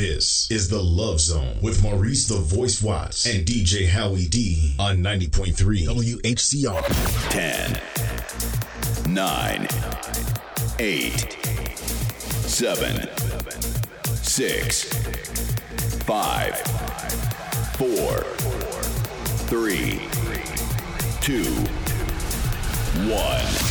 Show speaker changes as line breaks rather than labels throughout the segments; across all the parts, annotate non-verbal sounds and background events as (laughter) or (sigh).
This is the Love Zone with Maurice the Voice Watts and DJ Howie D on 90.3 WHCR.
10, 9, 8, 7, 6, 5, 4, 3, 2, 1.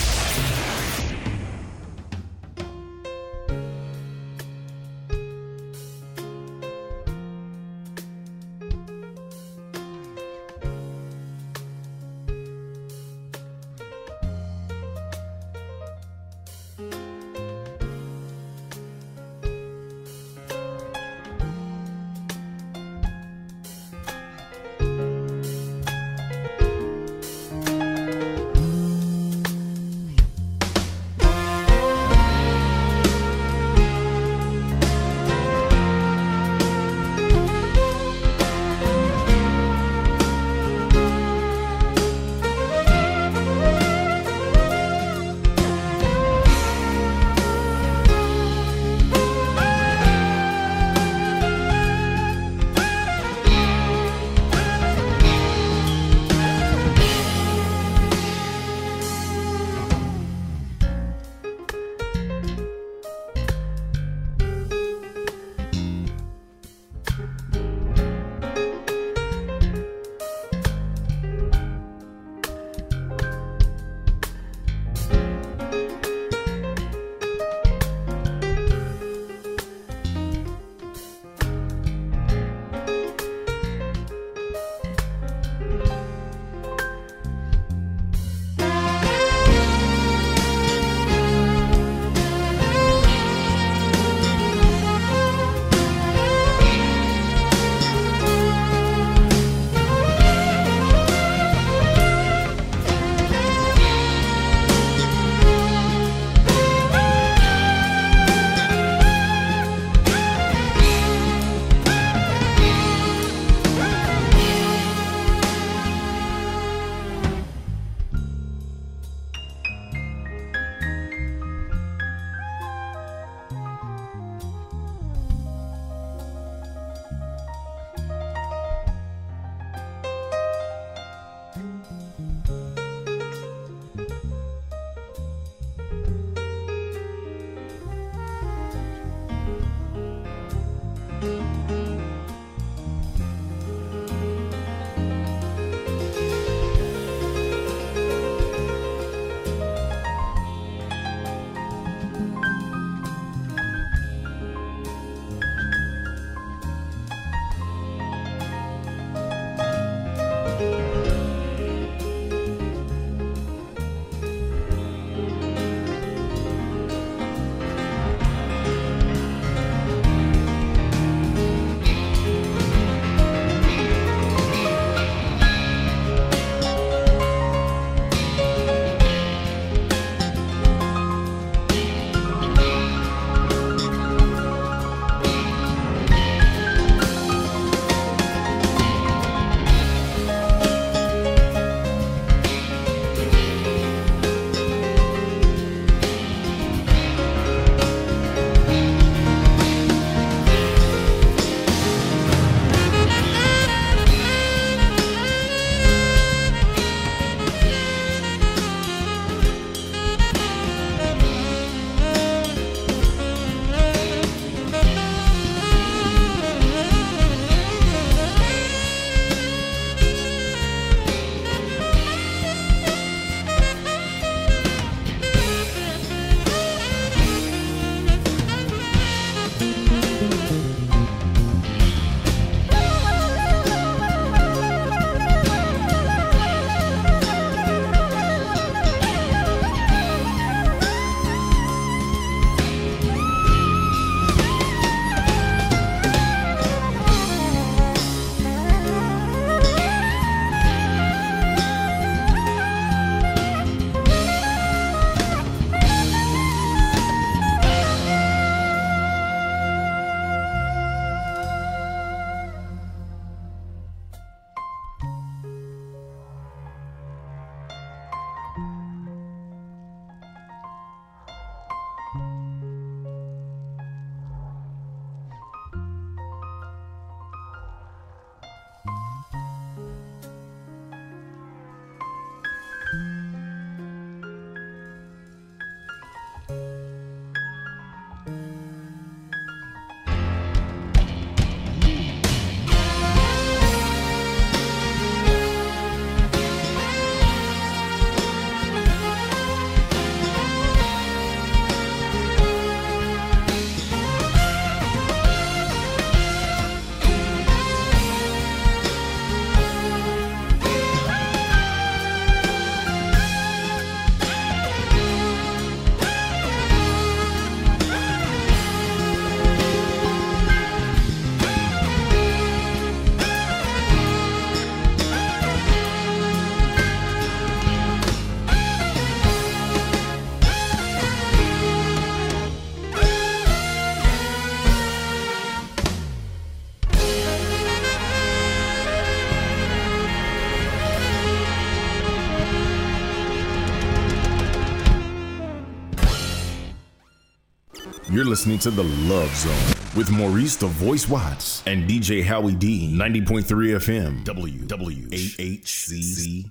You're listening to The Love Zone with Maurice the Voice Watts and DJ Howie D, 90.3 FM, WWHCR.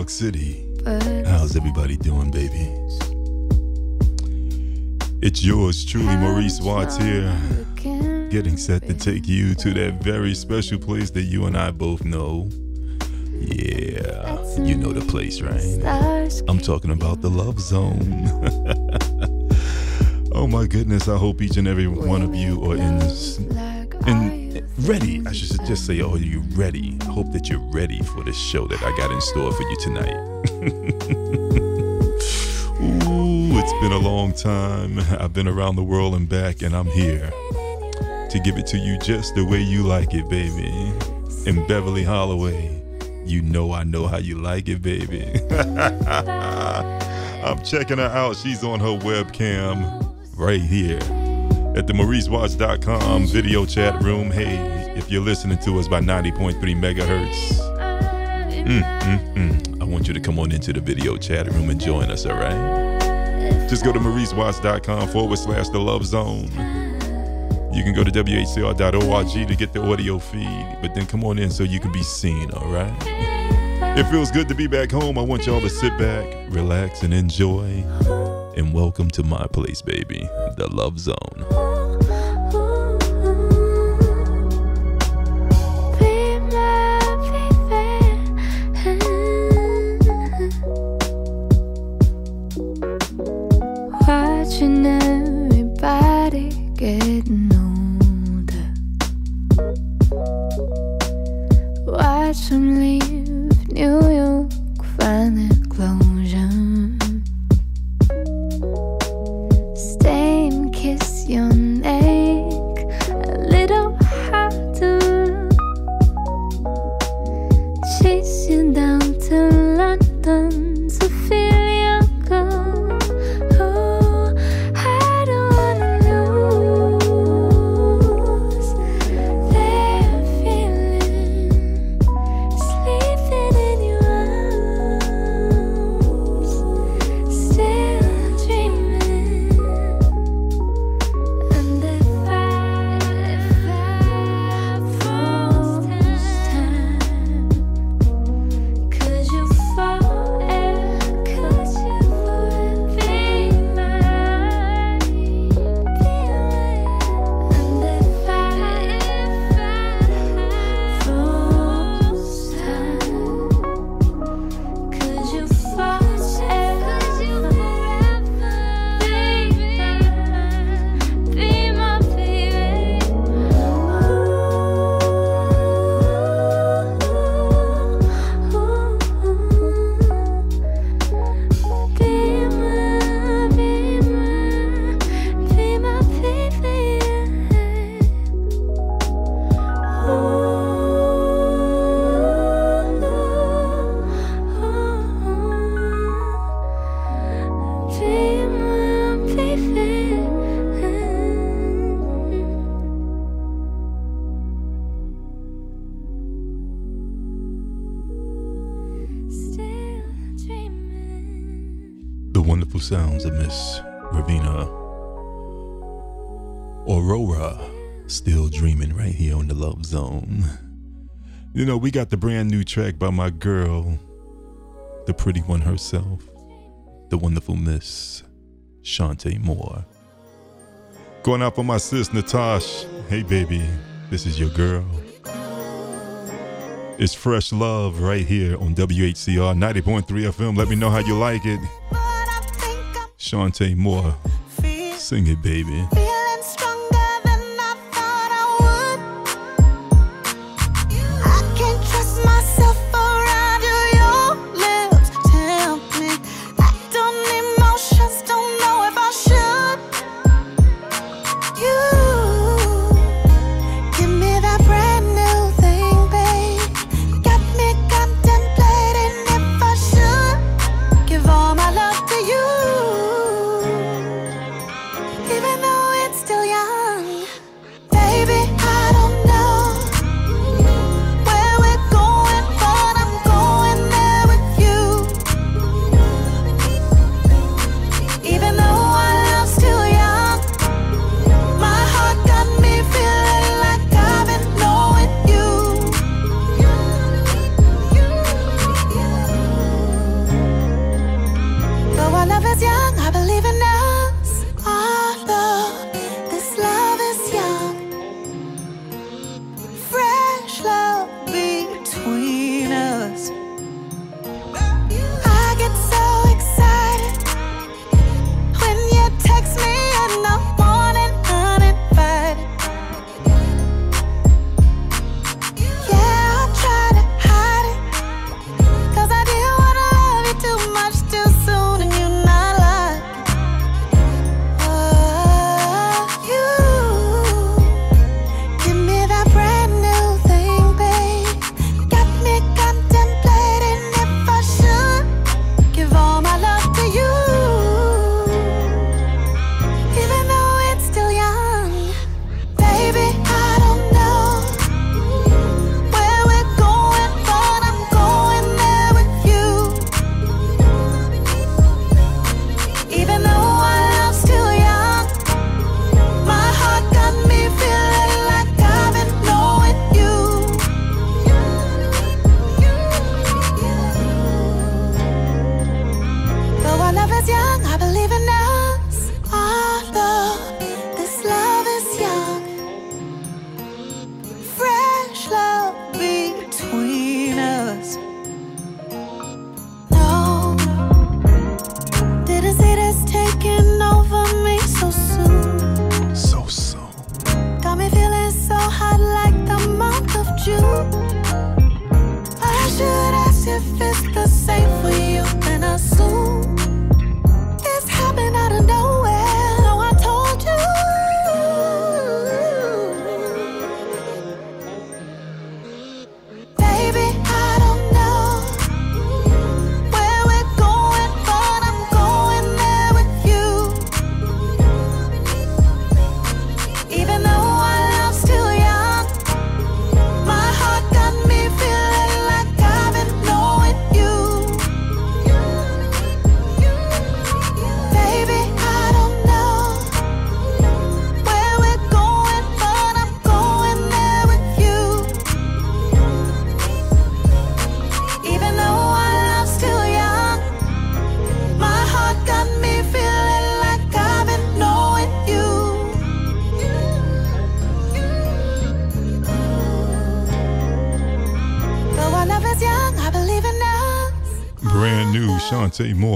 York City. How's everybody doing, baby? It's yours truly, Maurice Watts here, getting set to take you to that very special place that you and I both know. Yeah, you know the place, right? I'm talking about the Love Zone. (laughs) oh my goodness, I hope each and every one of you are in this. In ready. I should just say, oh, you ready? Hope that you're ready for the show that I got in store for you tonight. (laughs) Ooh, it's been a long time. I've been around the world and back, and I'm here to give it to you just the way you like it, baby. In Beverly Holloway, you know I know how you like it, baby. (laughs) I'm checking her out. She's on her webcam right here at the MauriceWatts.com video chat room. Hey, if you're listening to us by 90.3 megahertz, mm, mm, mm, I want you to come on into the video chat room and join us, all right? Just go to MauriceWatts.com forward slash the love zone. You can go to WHCR.org to get the audio feed, but then come on in so you can be seen, all right? It feels good to be back home. I want y'all to sit back, relax, and enjoy and welcome to my place, baby, the Love Zone. Sounds of Miss Raveena Aurora still dreaming right here on the Love Zone. You know, we got the brand new track by my girl, the pretty one herself, the wonderful Miss Chanté Moore. Going out for my sis Natasha. Hey baby, this is your girl. It's Fresh Love right here on WHCR 90.3 FM. Let me know how you like it. Chanté Moore. Sing it, baby.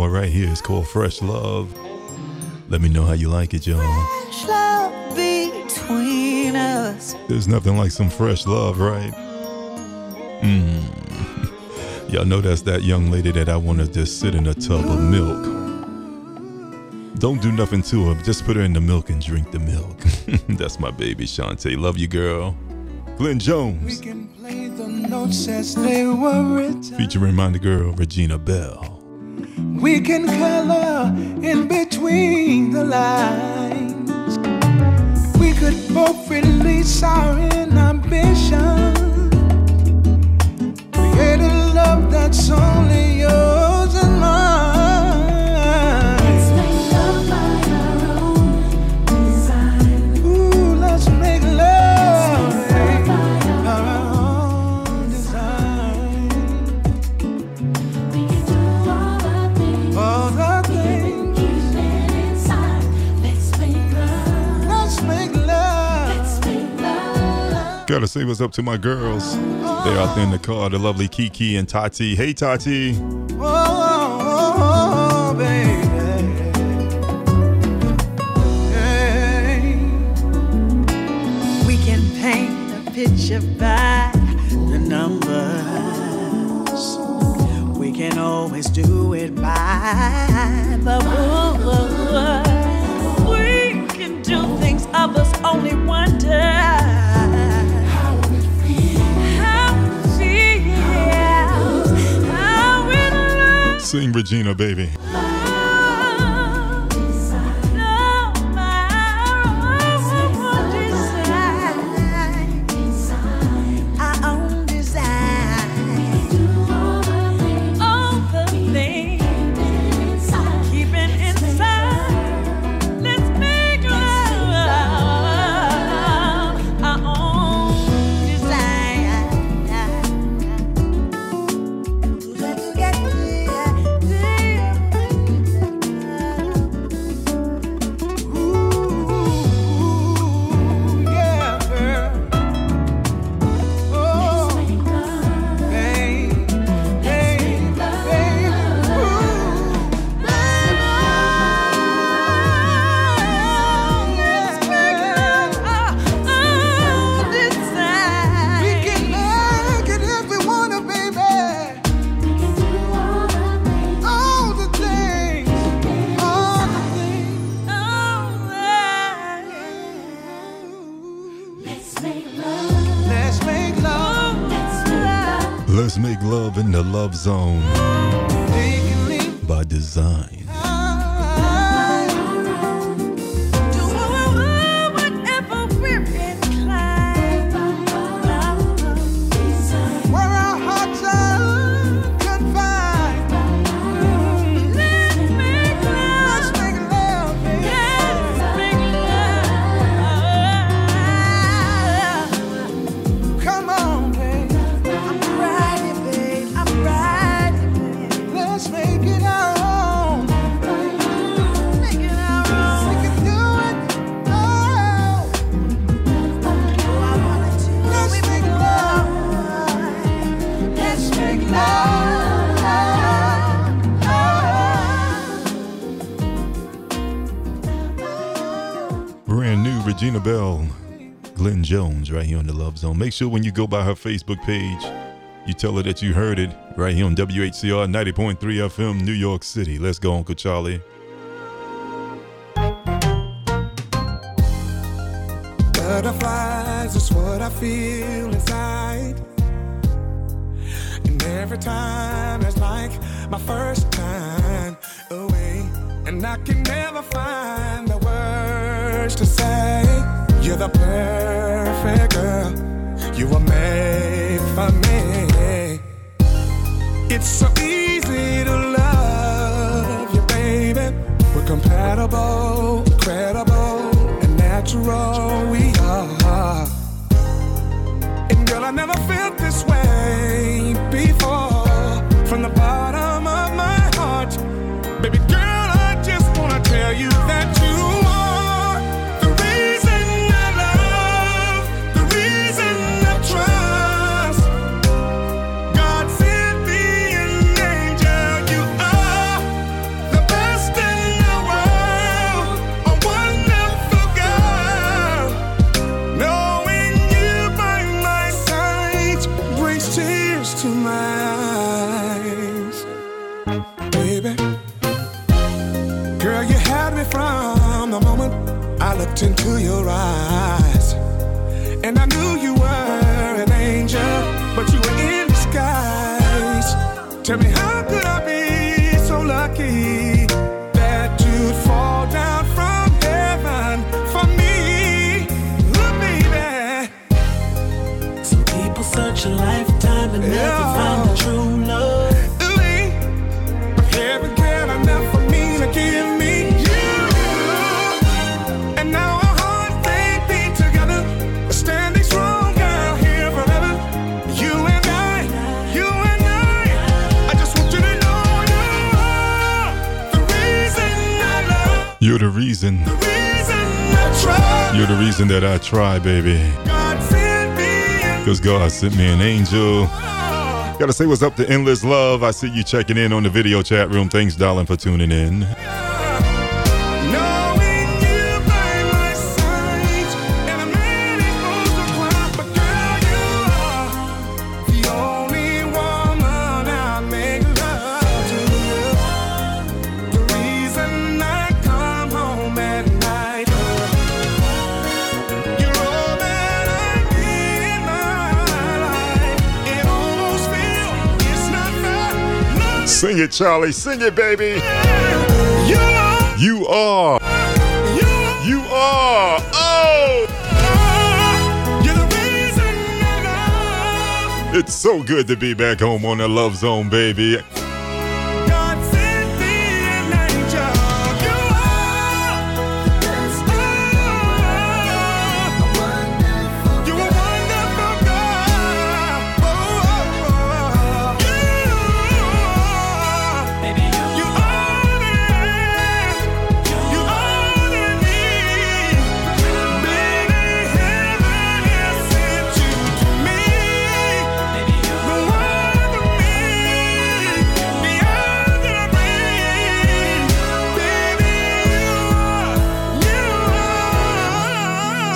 Say more right here is It's called Fresh Love. Let me know how you like it, y'all.
Fresh love between us.
There's nothing like some fresh love, right? Mmm. (laughs) Y'all know that's that young lady that I want to just sit in a tub of milk. Don't do nothing to her. Just put her in the milk and drink the milk. (laughs) that's my baby, Chanté. Love you, girl. Glenn Jones. Featuring my girl, Regina Belle.
We can color in between the lines. We could both release our
what's up to my girls. They're out there in the car, the lovely Kiki and Tati. Hey, Tati.
Oh, oh, oh,
picture by the numbers. We can always do it by the. We can do things others only wonder.
Sing Regina, baby. Zone Jones, right here on the Love Zone. Make sure when you go by her Facebook page, you tell her that you heard it right here on WHCR 90.3 FM, New York City. Let's go, Uncle Charlie.
Butterflies is what I feel inside. And every time it's like my first time away. And I can never find the words to say. You're the perfect girl. You were made for me. It's so easy to love you, baby. We're compatible, credible, and natural. We are. And girl, I never felt this way looked into your eyes. And I knew you reason.
the reason. You're the reason that I try, baby.
God sent me an
Because God sent me an angel. Oh. Gotta say what's up to Endless Love. I see you checking in on the video chat room. Thanks, darling, for tuning in. Sing it, Charlie. Sing it, baby.
you are,
You are.
you are.
You are. Oh! It's so good to be back home on the Love Zone, baby.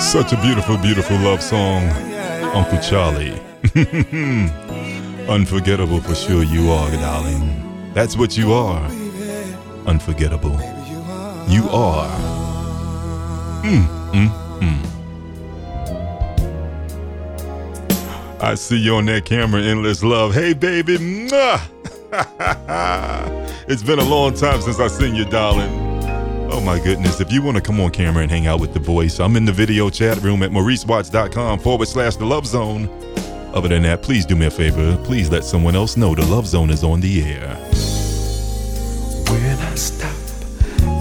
Such a beautiful, beautiful love song, Uncle Charlie. (laughs) Unforgettable for sure you are, darling. That's what you are. Unforgettable. You are. Mm, mm, mm. I see you on that camera, Endless Love. Hey, baby. (laughs) It's been a long time since I seen you, darling. Oh my goodness. If you want to come on camera and hang out with the voice, I'm in the video chat room at mauricewatts.com forward slash the love zone. Other than that, please do me a favor. Please let someone else know the love zone is on the air.
When I stop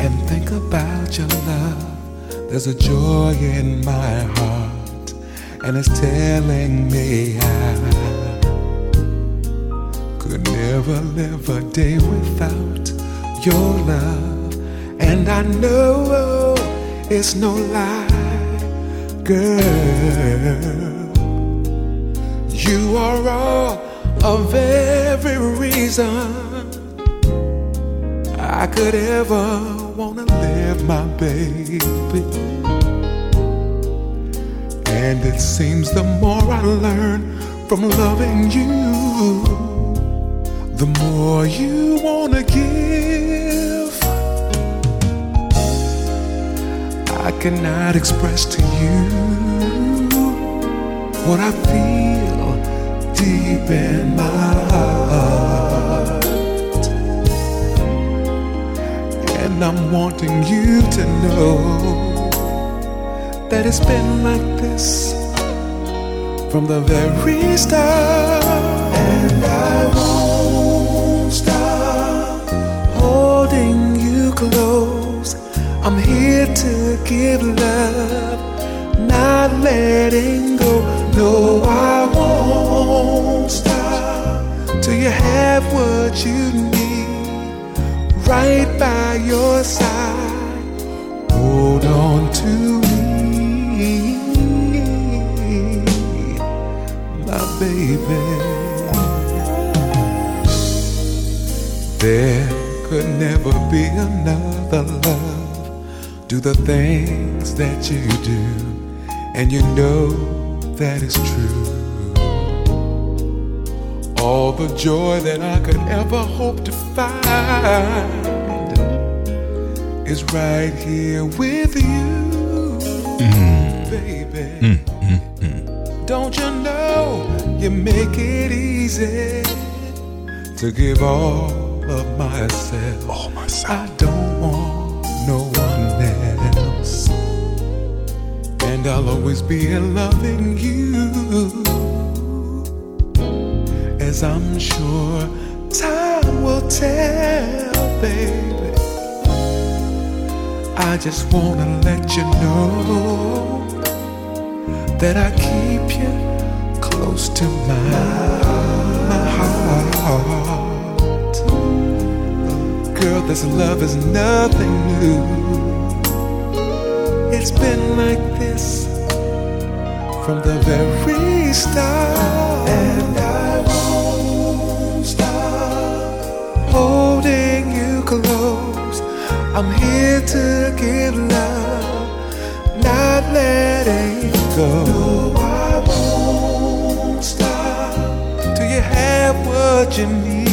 and think about your love, there's a joy in my heart, and it's telling me I could never live a day without your love. And I know oh, it's no lie, girl. You are all of every reason I could ever wanna live, my baby.
And it seems the more I learn from loving you, the more you wanna give. Cannot express to you what I feel deep in my heart. And I'm wanting you to know that it's been like this from the very start. And I won't stop holding you close. I'm here to give love, not letting go. No, I won't stop till you have what you need right by your side. Hold on to me, my baby. There could never be another love. Do the things that you do, and you know that is true. All the joy that I could ever hope to find is right here with you, mm-hmm. baby. Mm-hmm. Don't you know you make it easy to give all of myself? All I'll always be in loving you as I'm sure time will tell, baby. I just wanna let you know that I keep you close to my, my heart. Girl, this love is nothing new. It's been like this from the very start. And I won't stop holding you close. I'm here to give love, not letting go. No, I won't stop till you have what you need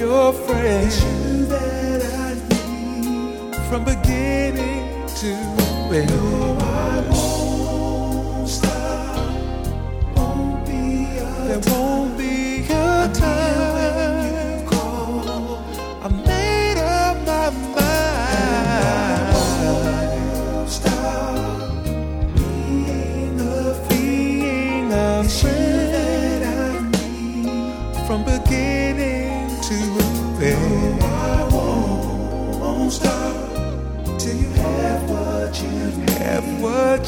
Your friend. It's you that I need from beginning to end. No, I won't stop. Won't be a there won't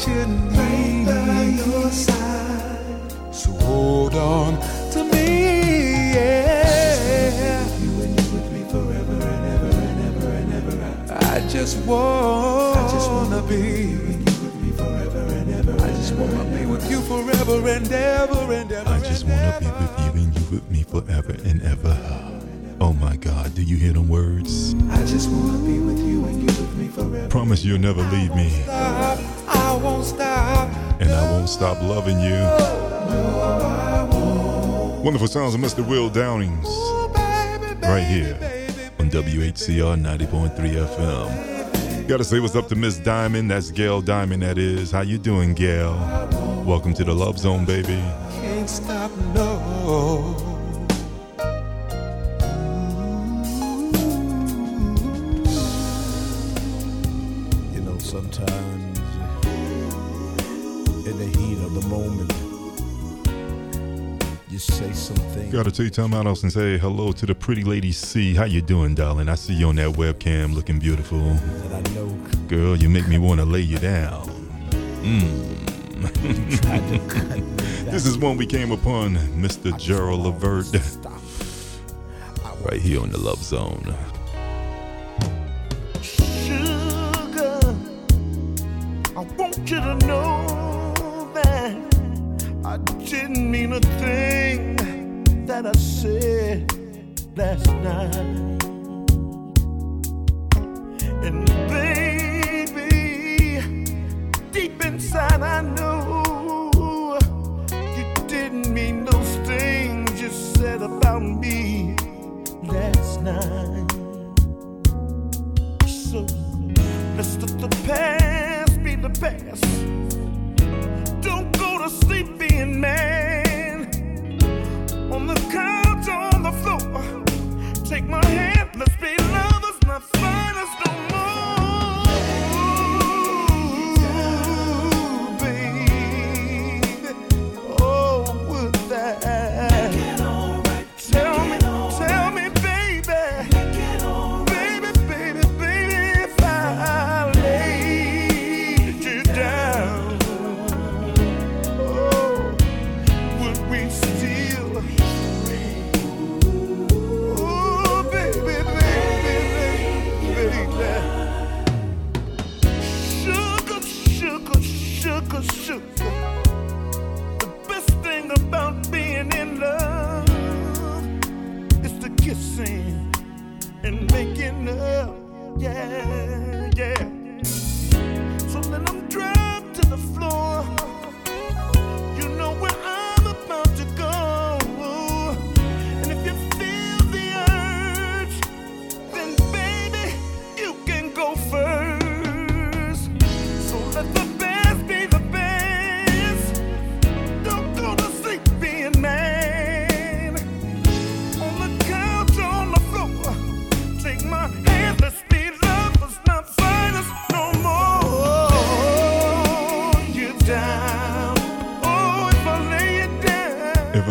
Have what you need by your side. So hold on to me. Yeah. You and you with me forever and ever and ever and ever. I just want. I just wanna be with you with me forever and ever. I just wanna be with you forever and ever and ever.
I just wanna be with you and you with me forever and ever. Oh my God, do you hear them words?
I just wanna be with you and you with me forever.
Promise you'll never leave me.
I won't stop.
and I won't stop loving you. Wonderful sounds of Mr. Will Downings oh, right here on WHCR 90.3 FM. Gotta say what's up to Miss Diamond. That's Gail Diamond, that is. How you doing, Gail? Welcome to the Love Zone, baby.
Can't stop, no.
You know, sometimes in the heat of the moment, you say something.
Gotta take time out and say hello to the pretty lady C. How you doing, darling? I see you on that webcam looking beautiful.
that I know
Girl, you make me want to lay you down.
tried to cut me
This is one we came upon, Mr. Gerald Levert, right here on the Love Zone.
that I said last night.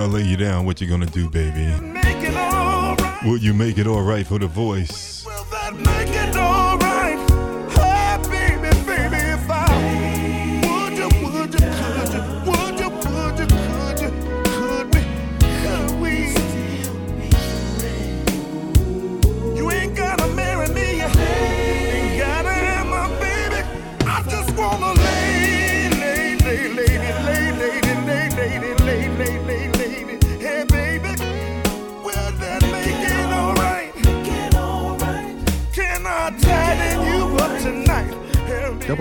I lay
you down, what you gonna do, baby? Will you make it all right for the voice?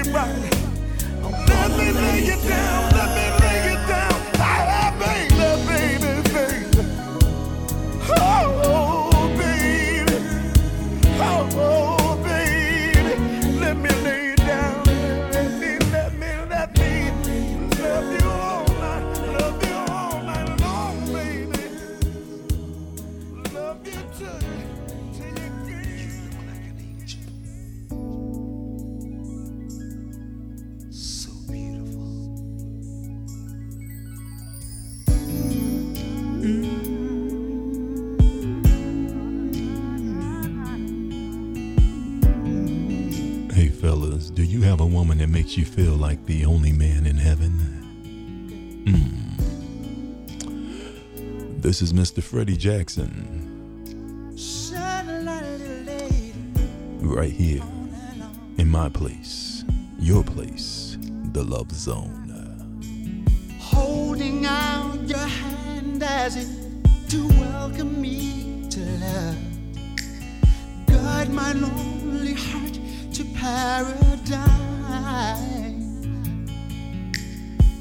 it right. I'm never lay you down.
that you feel like the only man in heaven? Mm. This is Mr. Freddie Jackson. Right here in my place, your place, the love zone.
Holding out your hand as if to welcome me to love. Guide my lonely heart to paradise.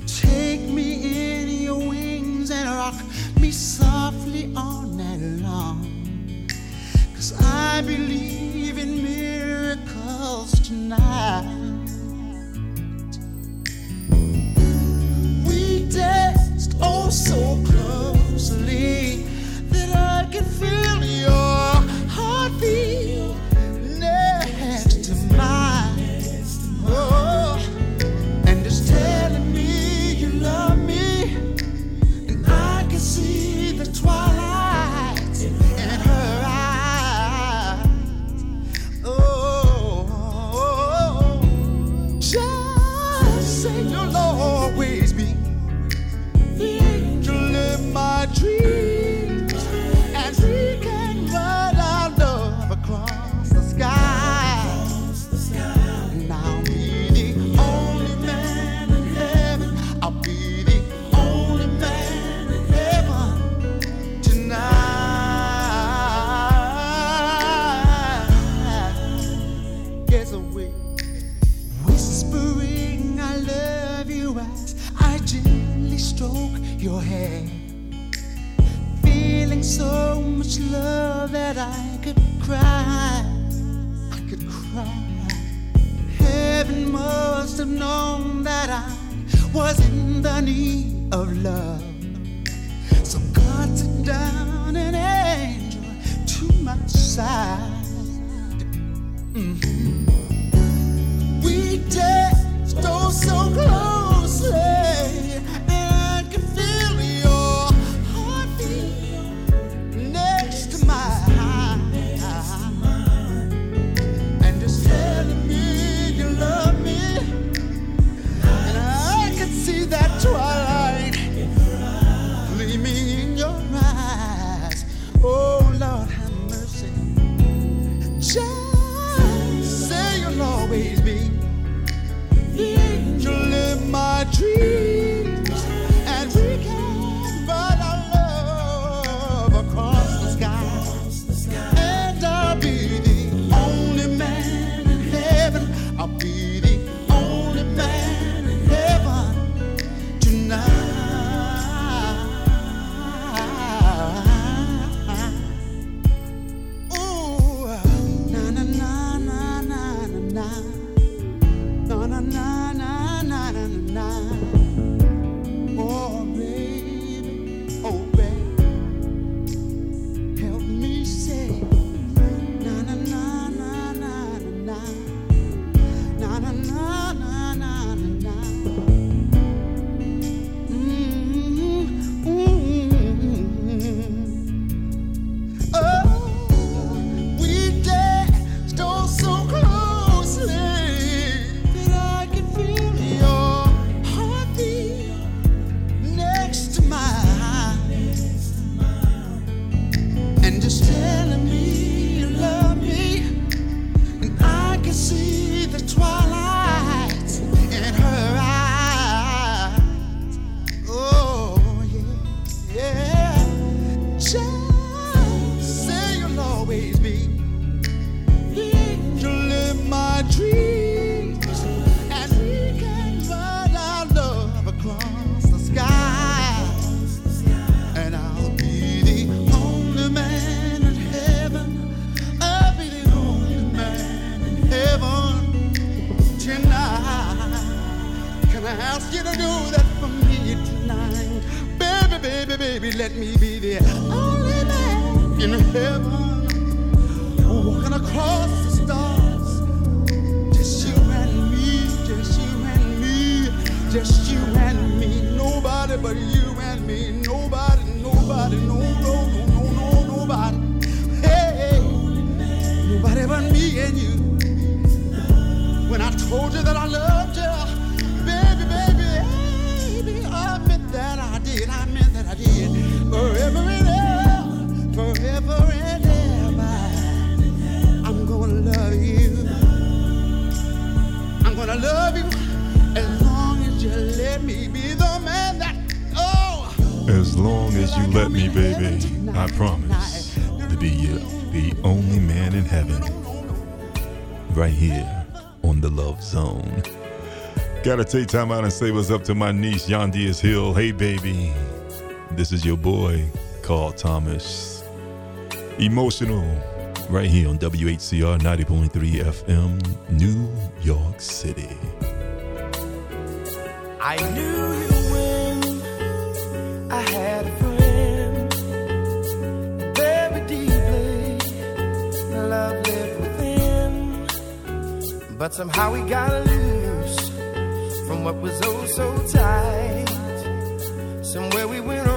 Take me in your wings and rock me softly all night long. Cause I believe in miracles tonight. was in the need of love. So God sent down an angel to my side. Mm-hmm. We danced oh so close. only man in heaven,
right here on the Love Zone. Gotta take time out and say what's up to my niece, Yandia's Hill. Hey, baby. This is your boy, Carl Thomas. Emotional, right here on WHCR 90.3 FM, New York City.
I knew you when I had. But somehow we got loose from what was oh so tight. Somewhere we went.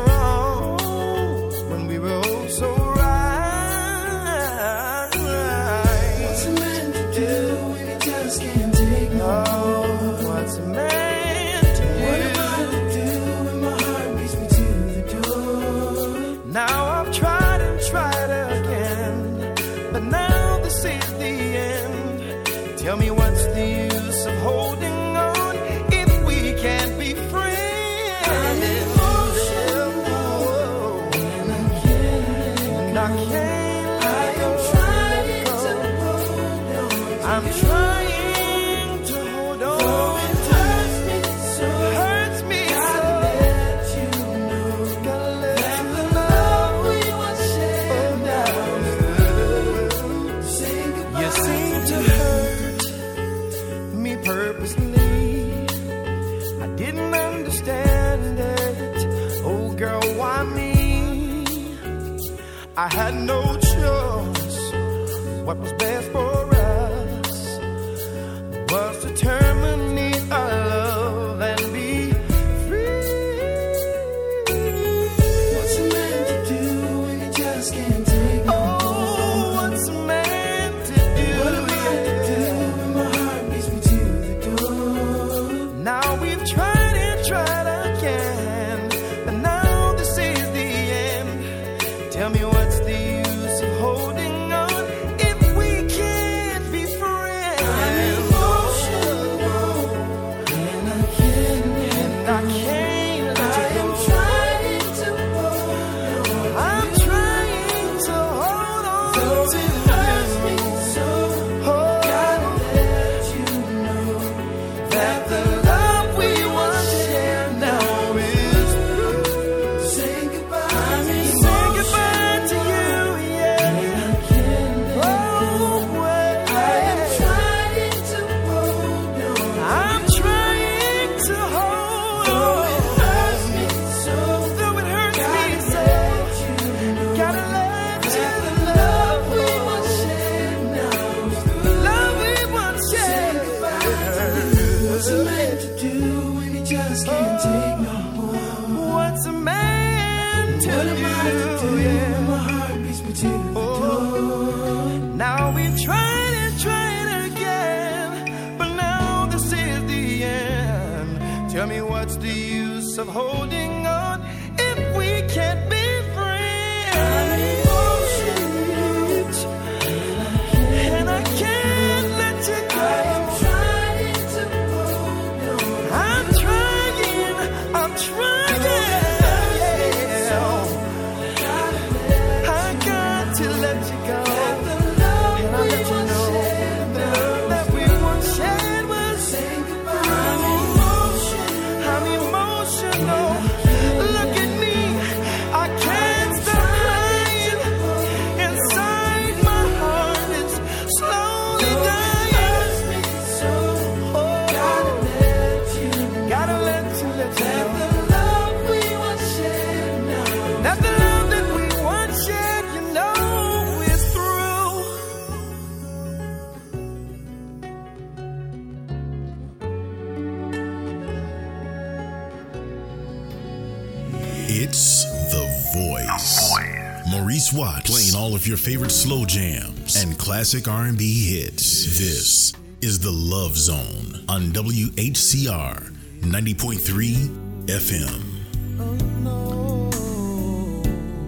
of
your favorite slow jams and classic R&B hits. This is the Love Zone on WHCR 90.3 FM.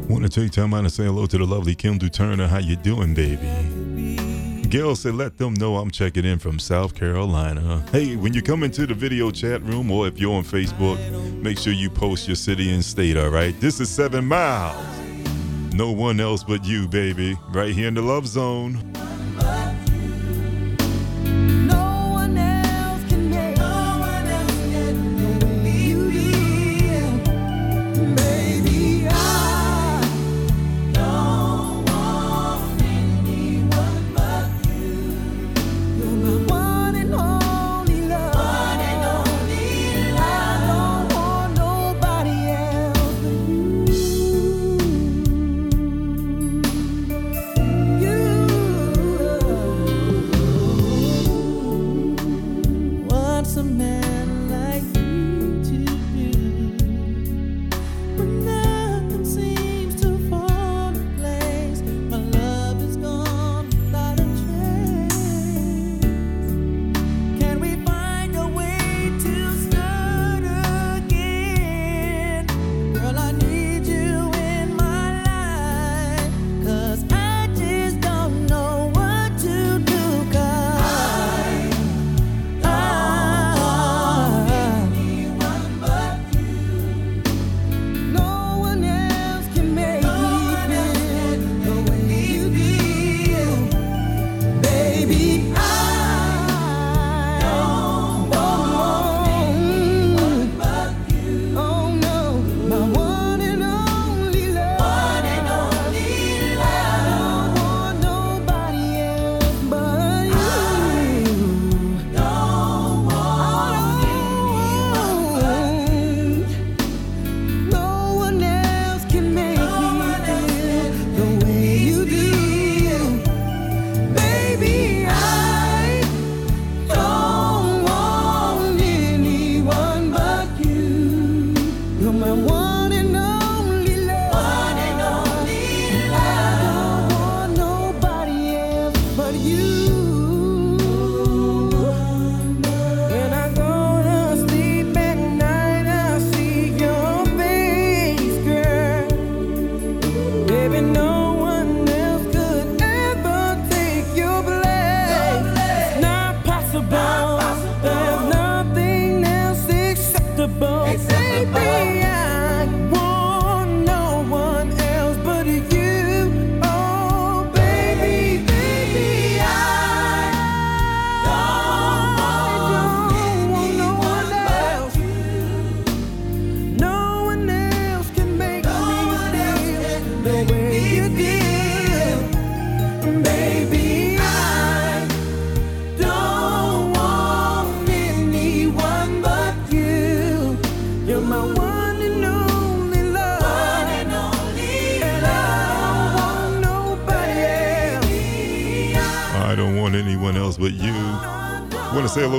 Want to take time out to say hello to the lovely Kim Duturner. How you doing, baby? Gail said, let them know I'm checking in from South Carolina. Hey, when you come into the video chat room or if you're on Facebook, make sure you post your city and state, all right? This is Seven Miles. No one else but you, baby. Right here in the love zone.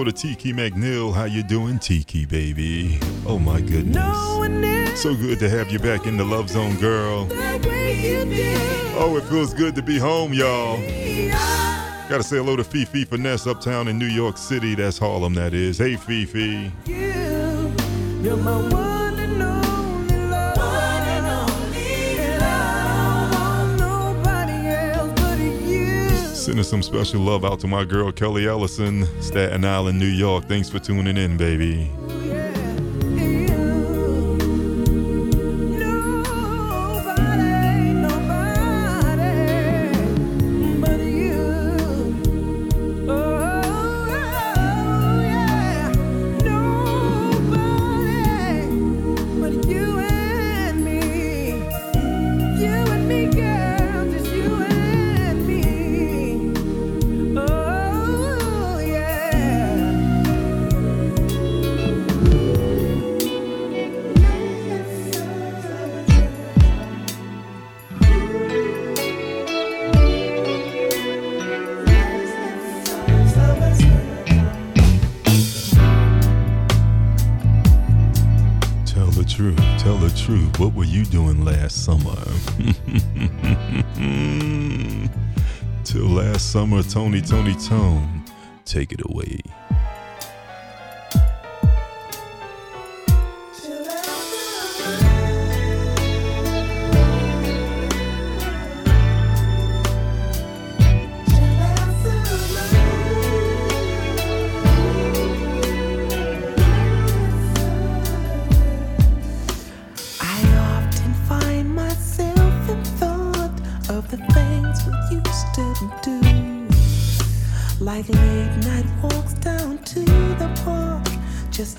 to Tiki McNeil. How you doing, Tiki baby? Oh my goodness. So good to have you back in the love zone, girl. Oh, it feels good to be home, y'all. Gotta say hello to Fifi Finesse uptown in New York City. That's Harlem, that is. Hey, Fifi.
You,
Sending some special love out to my girl Kelly Ellison, Staten Island, New York. Thanks for tuning in, baby. Tony, Toni Tone. Take it away.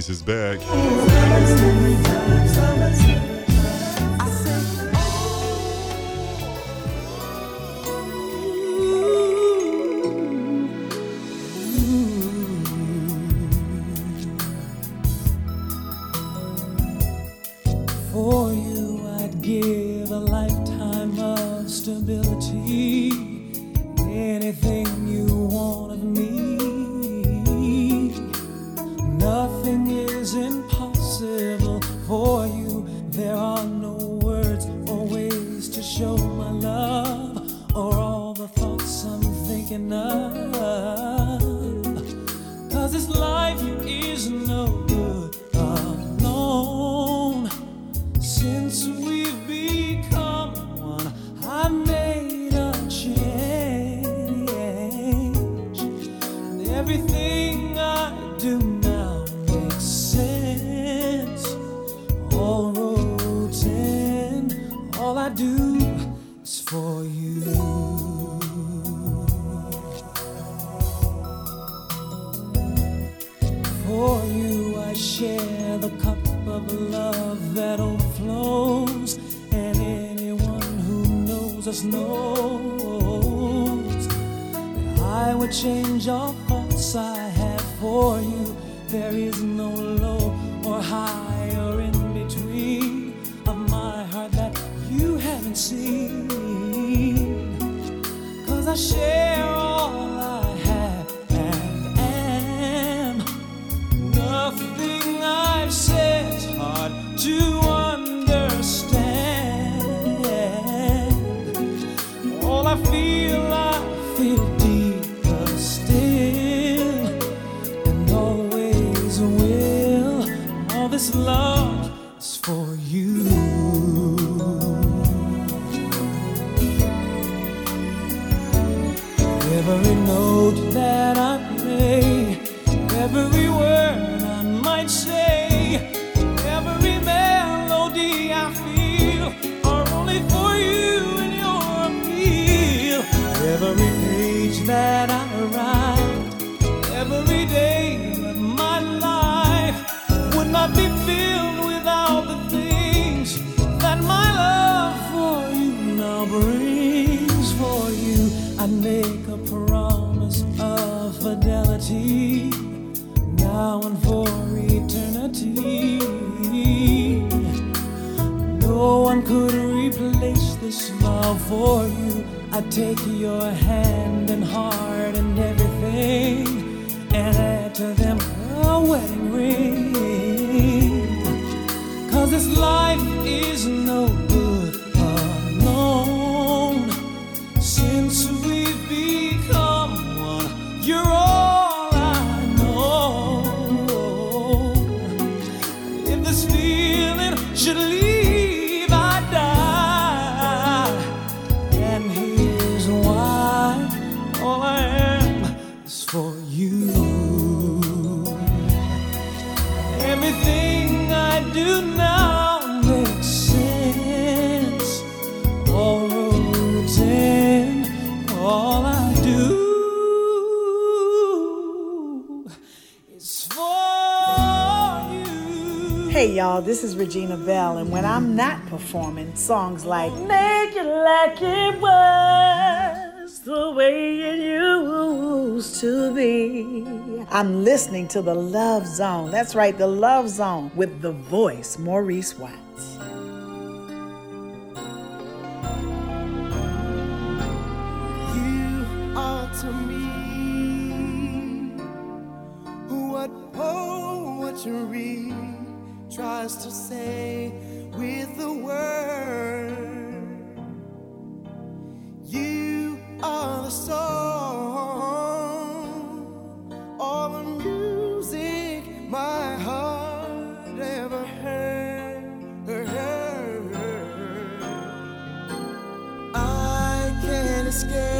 voice is
bad. this note that I would change all thoughts I had for you. There is no low or high or in between of my heart that you haven't seen. Cause I share all. take your hand.
Hey y'all, this is Regina Belle, and when I'm not performing songs like Make It Like It Was the Way It Used to Be, I'm listening to The Love Zone. That's right, The Love Zone with the voice, Maurice Watts.
You are to me what poetry tries to say with the word.
You are the song, all the music my heart ever heard. heard. I can't escape.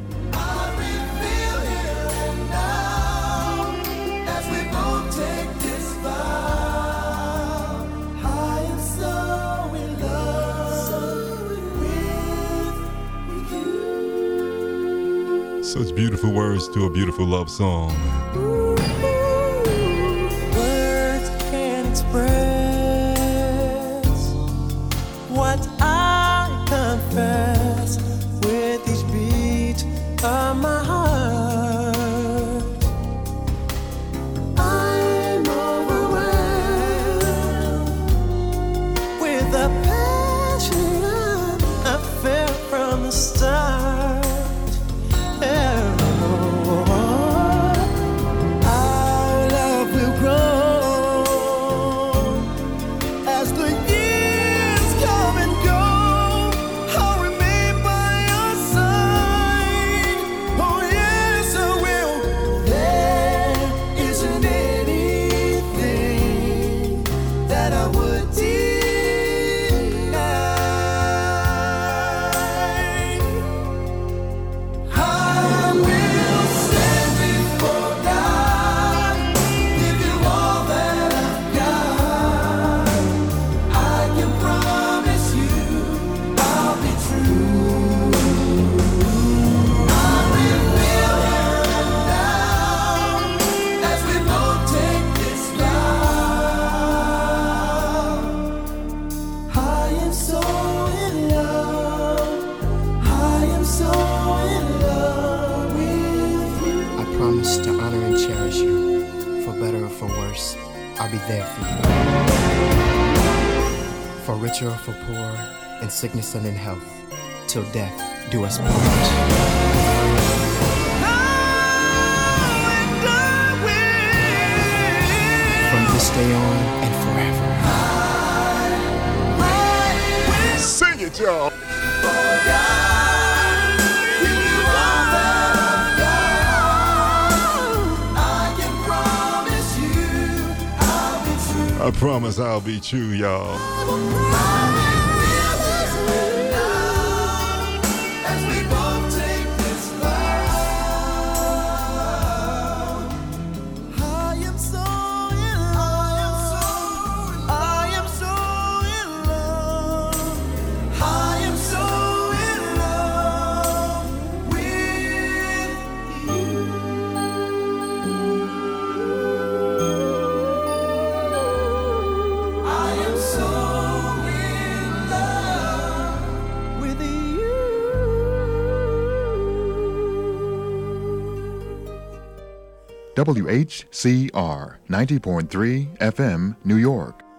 beautiful words to a beautiful love song.
till death do us part. From this day on and forever.
Sing it, y'all. I promise I'll be true, y'all.
WHCR 90.3 FM, New York.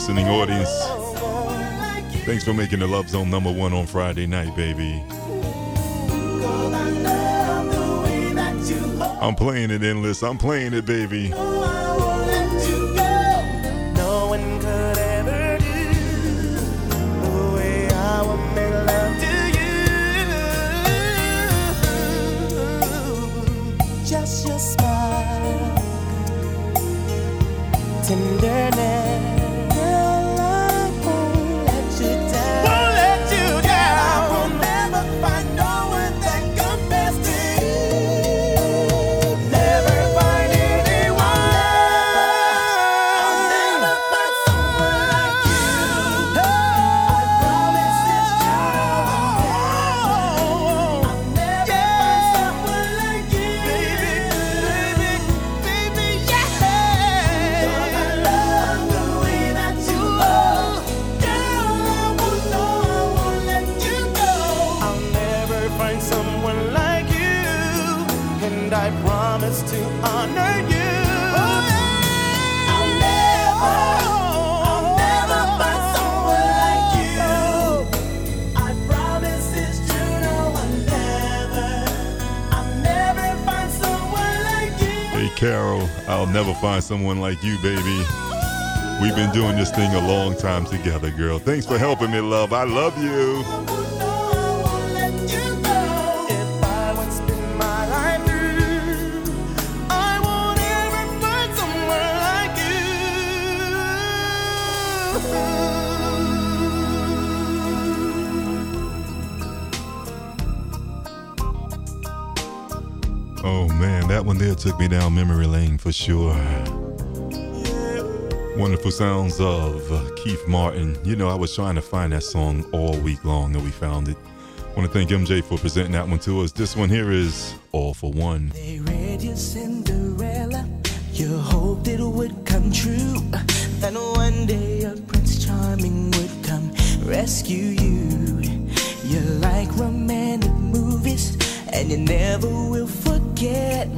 listening audience. Thanks for making the Love Zone number one on Friday night, baby. I'm playing it endless. I'm playing it, baby.
Just your smile, tenderness never find someone like you, baby.
We've been doing this thing a long time together, girl. Thanks for helping me, love. I love you. me down memory lane for sure. Wonderful sounds of Keith Martin. You know, I was trying to find that song all week long and we found it. Want to thank MJ for presenting that one to us. This one here is All-4-One.
They read your Cinderella, you hoped it would come true. Then one day a Prince Charming would come rescue you. You like romantic movies, and you never will forget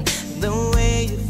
the way you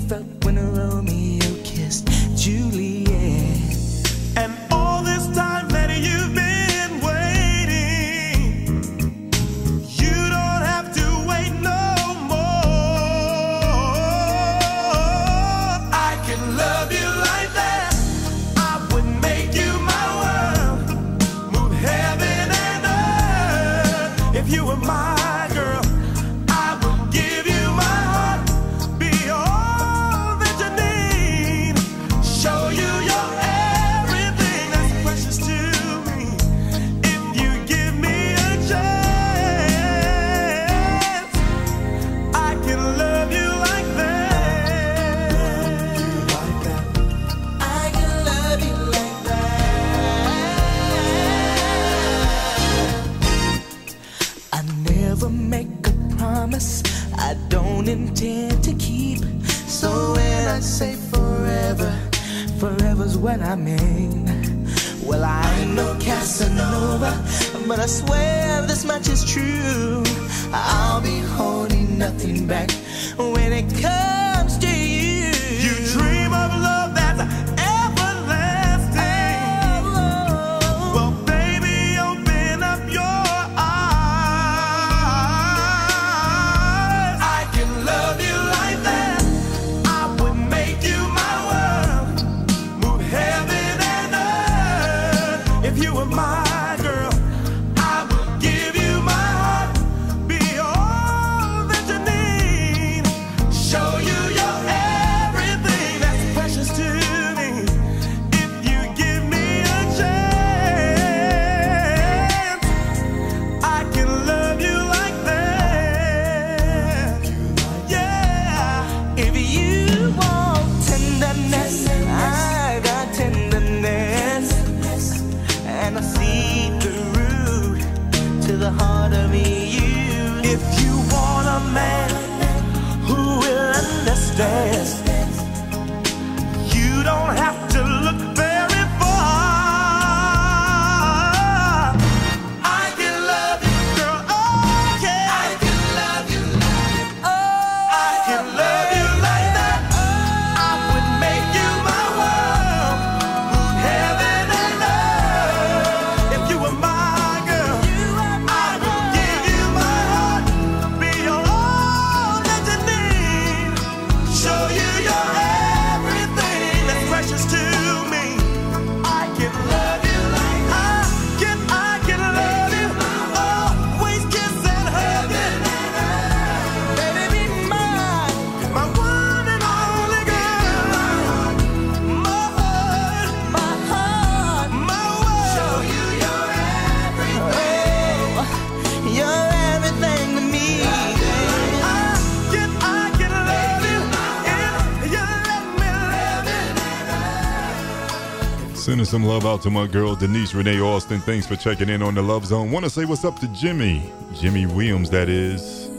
some love out to my girl Denise Renee Austin. Thanks for checking in on the Love Zone. Want to say what's up to Jimmy, Jimmy Williams, that is.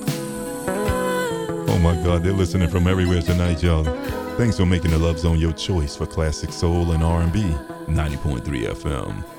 Oh my God, they're listening from everywhere tonight, y'all. Thanks for making the Love Zone your choice for classic soul and R&B. 90.3 FM.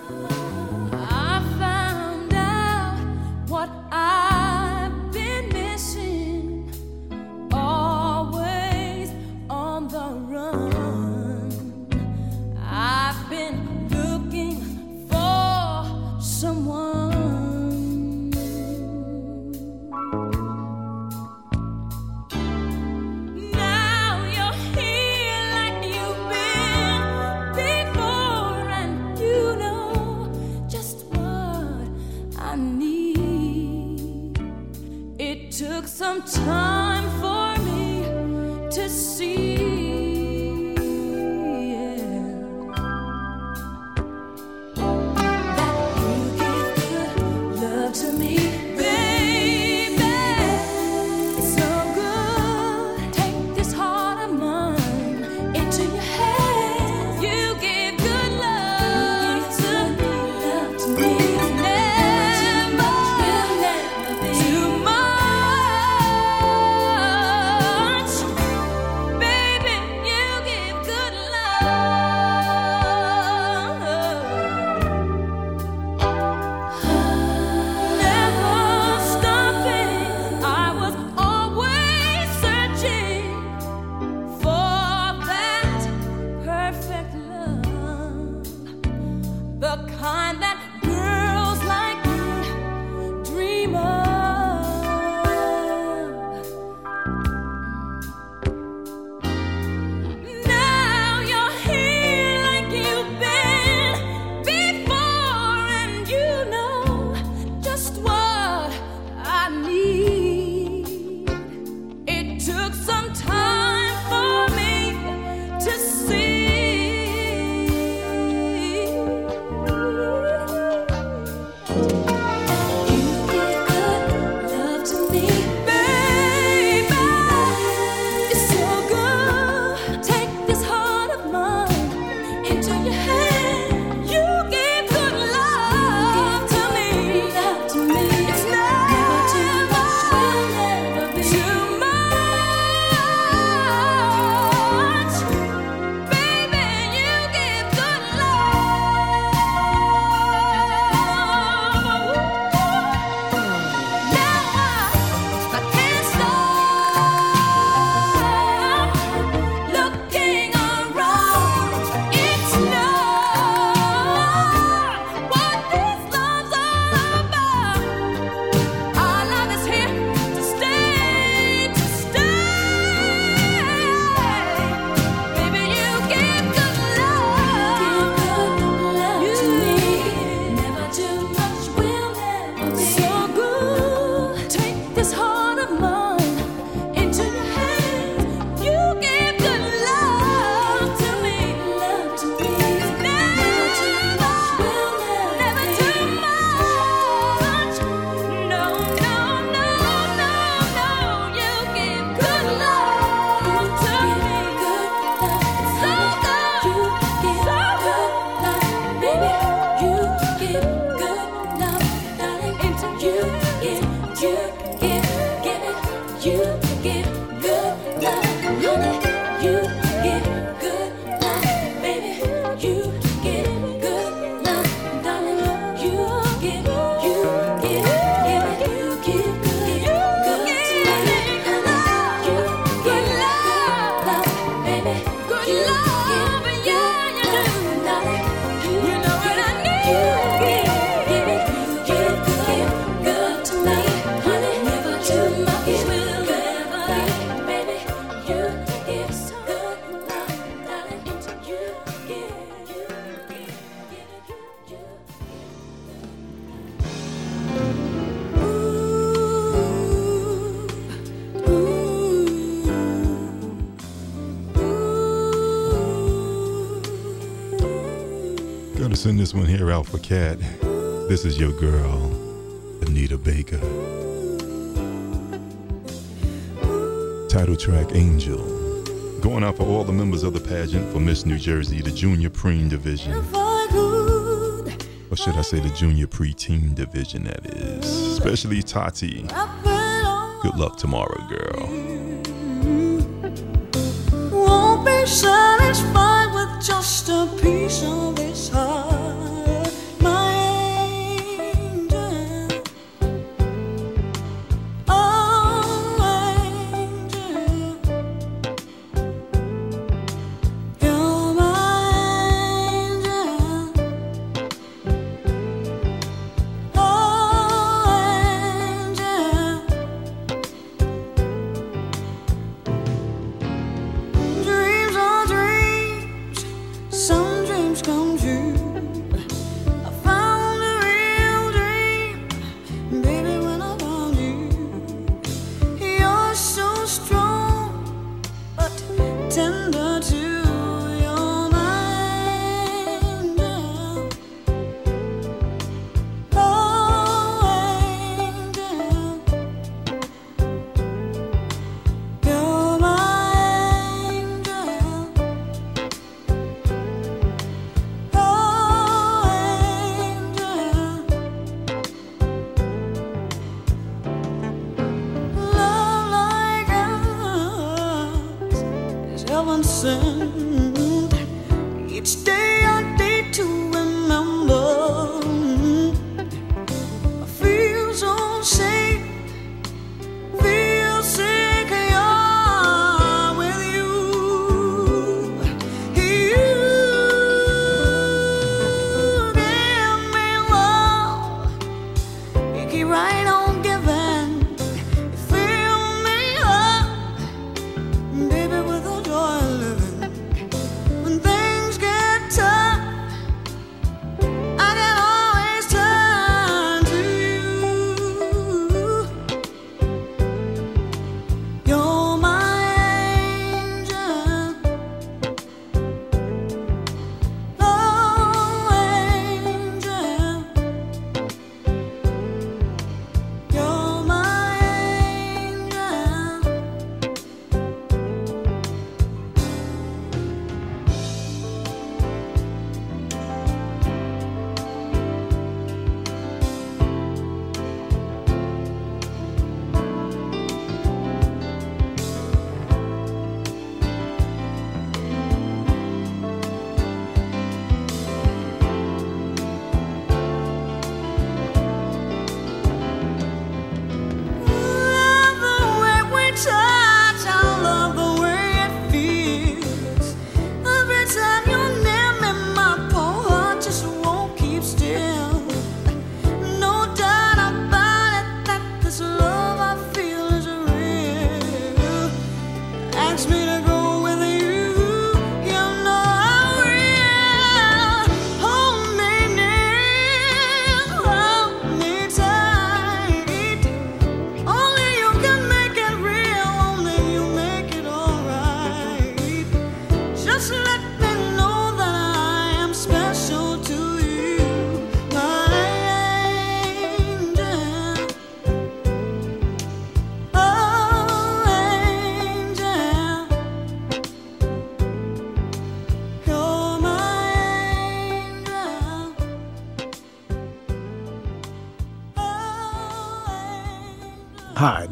For
cat, This is your girl, Anita Baker. Title track Angel. Going out for all the members of the pageant for Miss New Jersey, the junior Preen division. Or should I say the junior preteen division, that is. Especially Tati. Good luck tomorrow, girl.
Won't be satisfied with just a piece of this heart.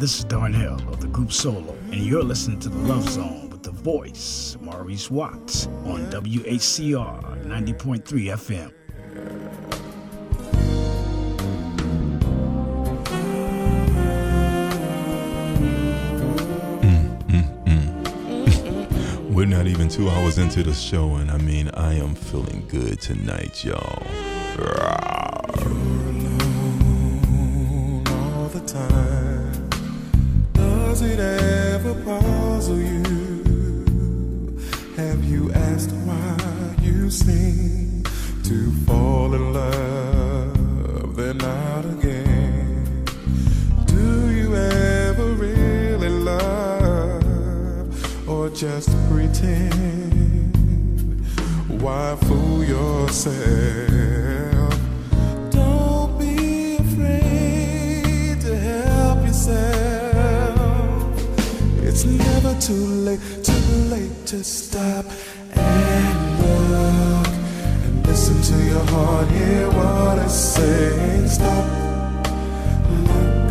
This is
Darnell of the group Solo, and you're listening to The Love Zone with the voice, Maurice Watts, on WHCR 90.3 FM. Mm, mm, mm. (laughs)
We're not even two hours into the show, and I mean, I am feeling good tonight, y'all. Too late, too late to stop and look and listen to your heart. Hear what it's saying. Stop, look,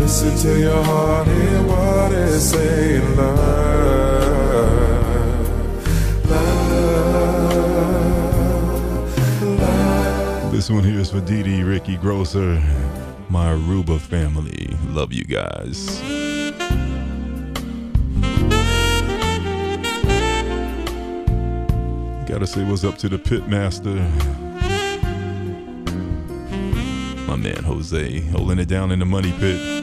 listen to your heart. Hear what it's saying. Love, love.
This one here is for Dee Dee, Ricky Grosser, my Aruba family. Love you guys. Gotta say what's up to the pit master. My man Jose holding it down in the money pit.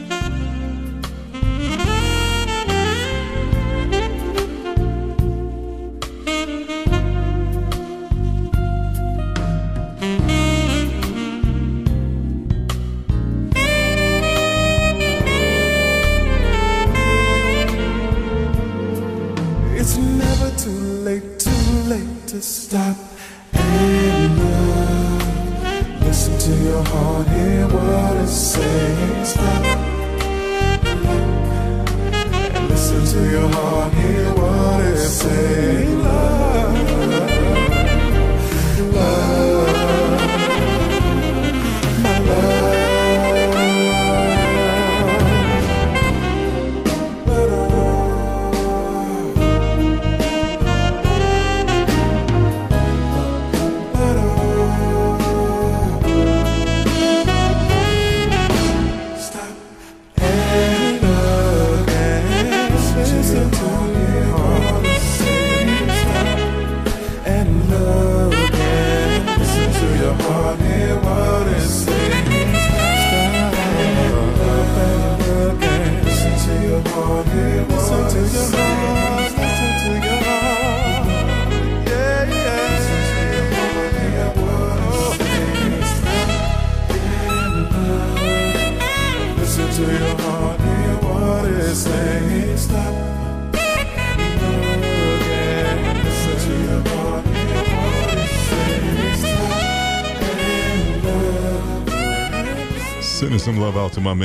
My man.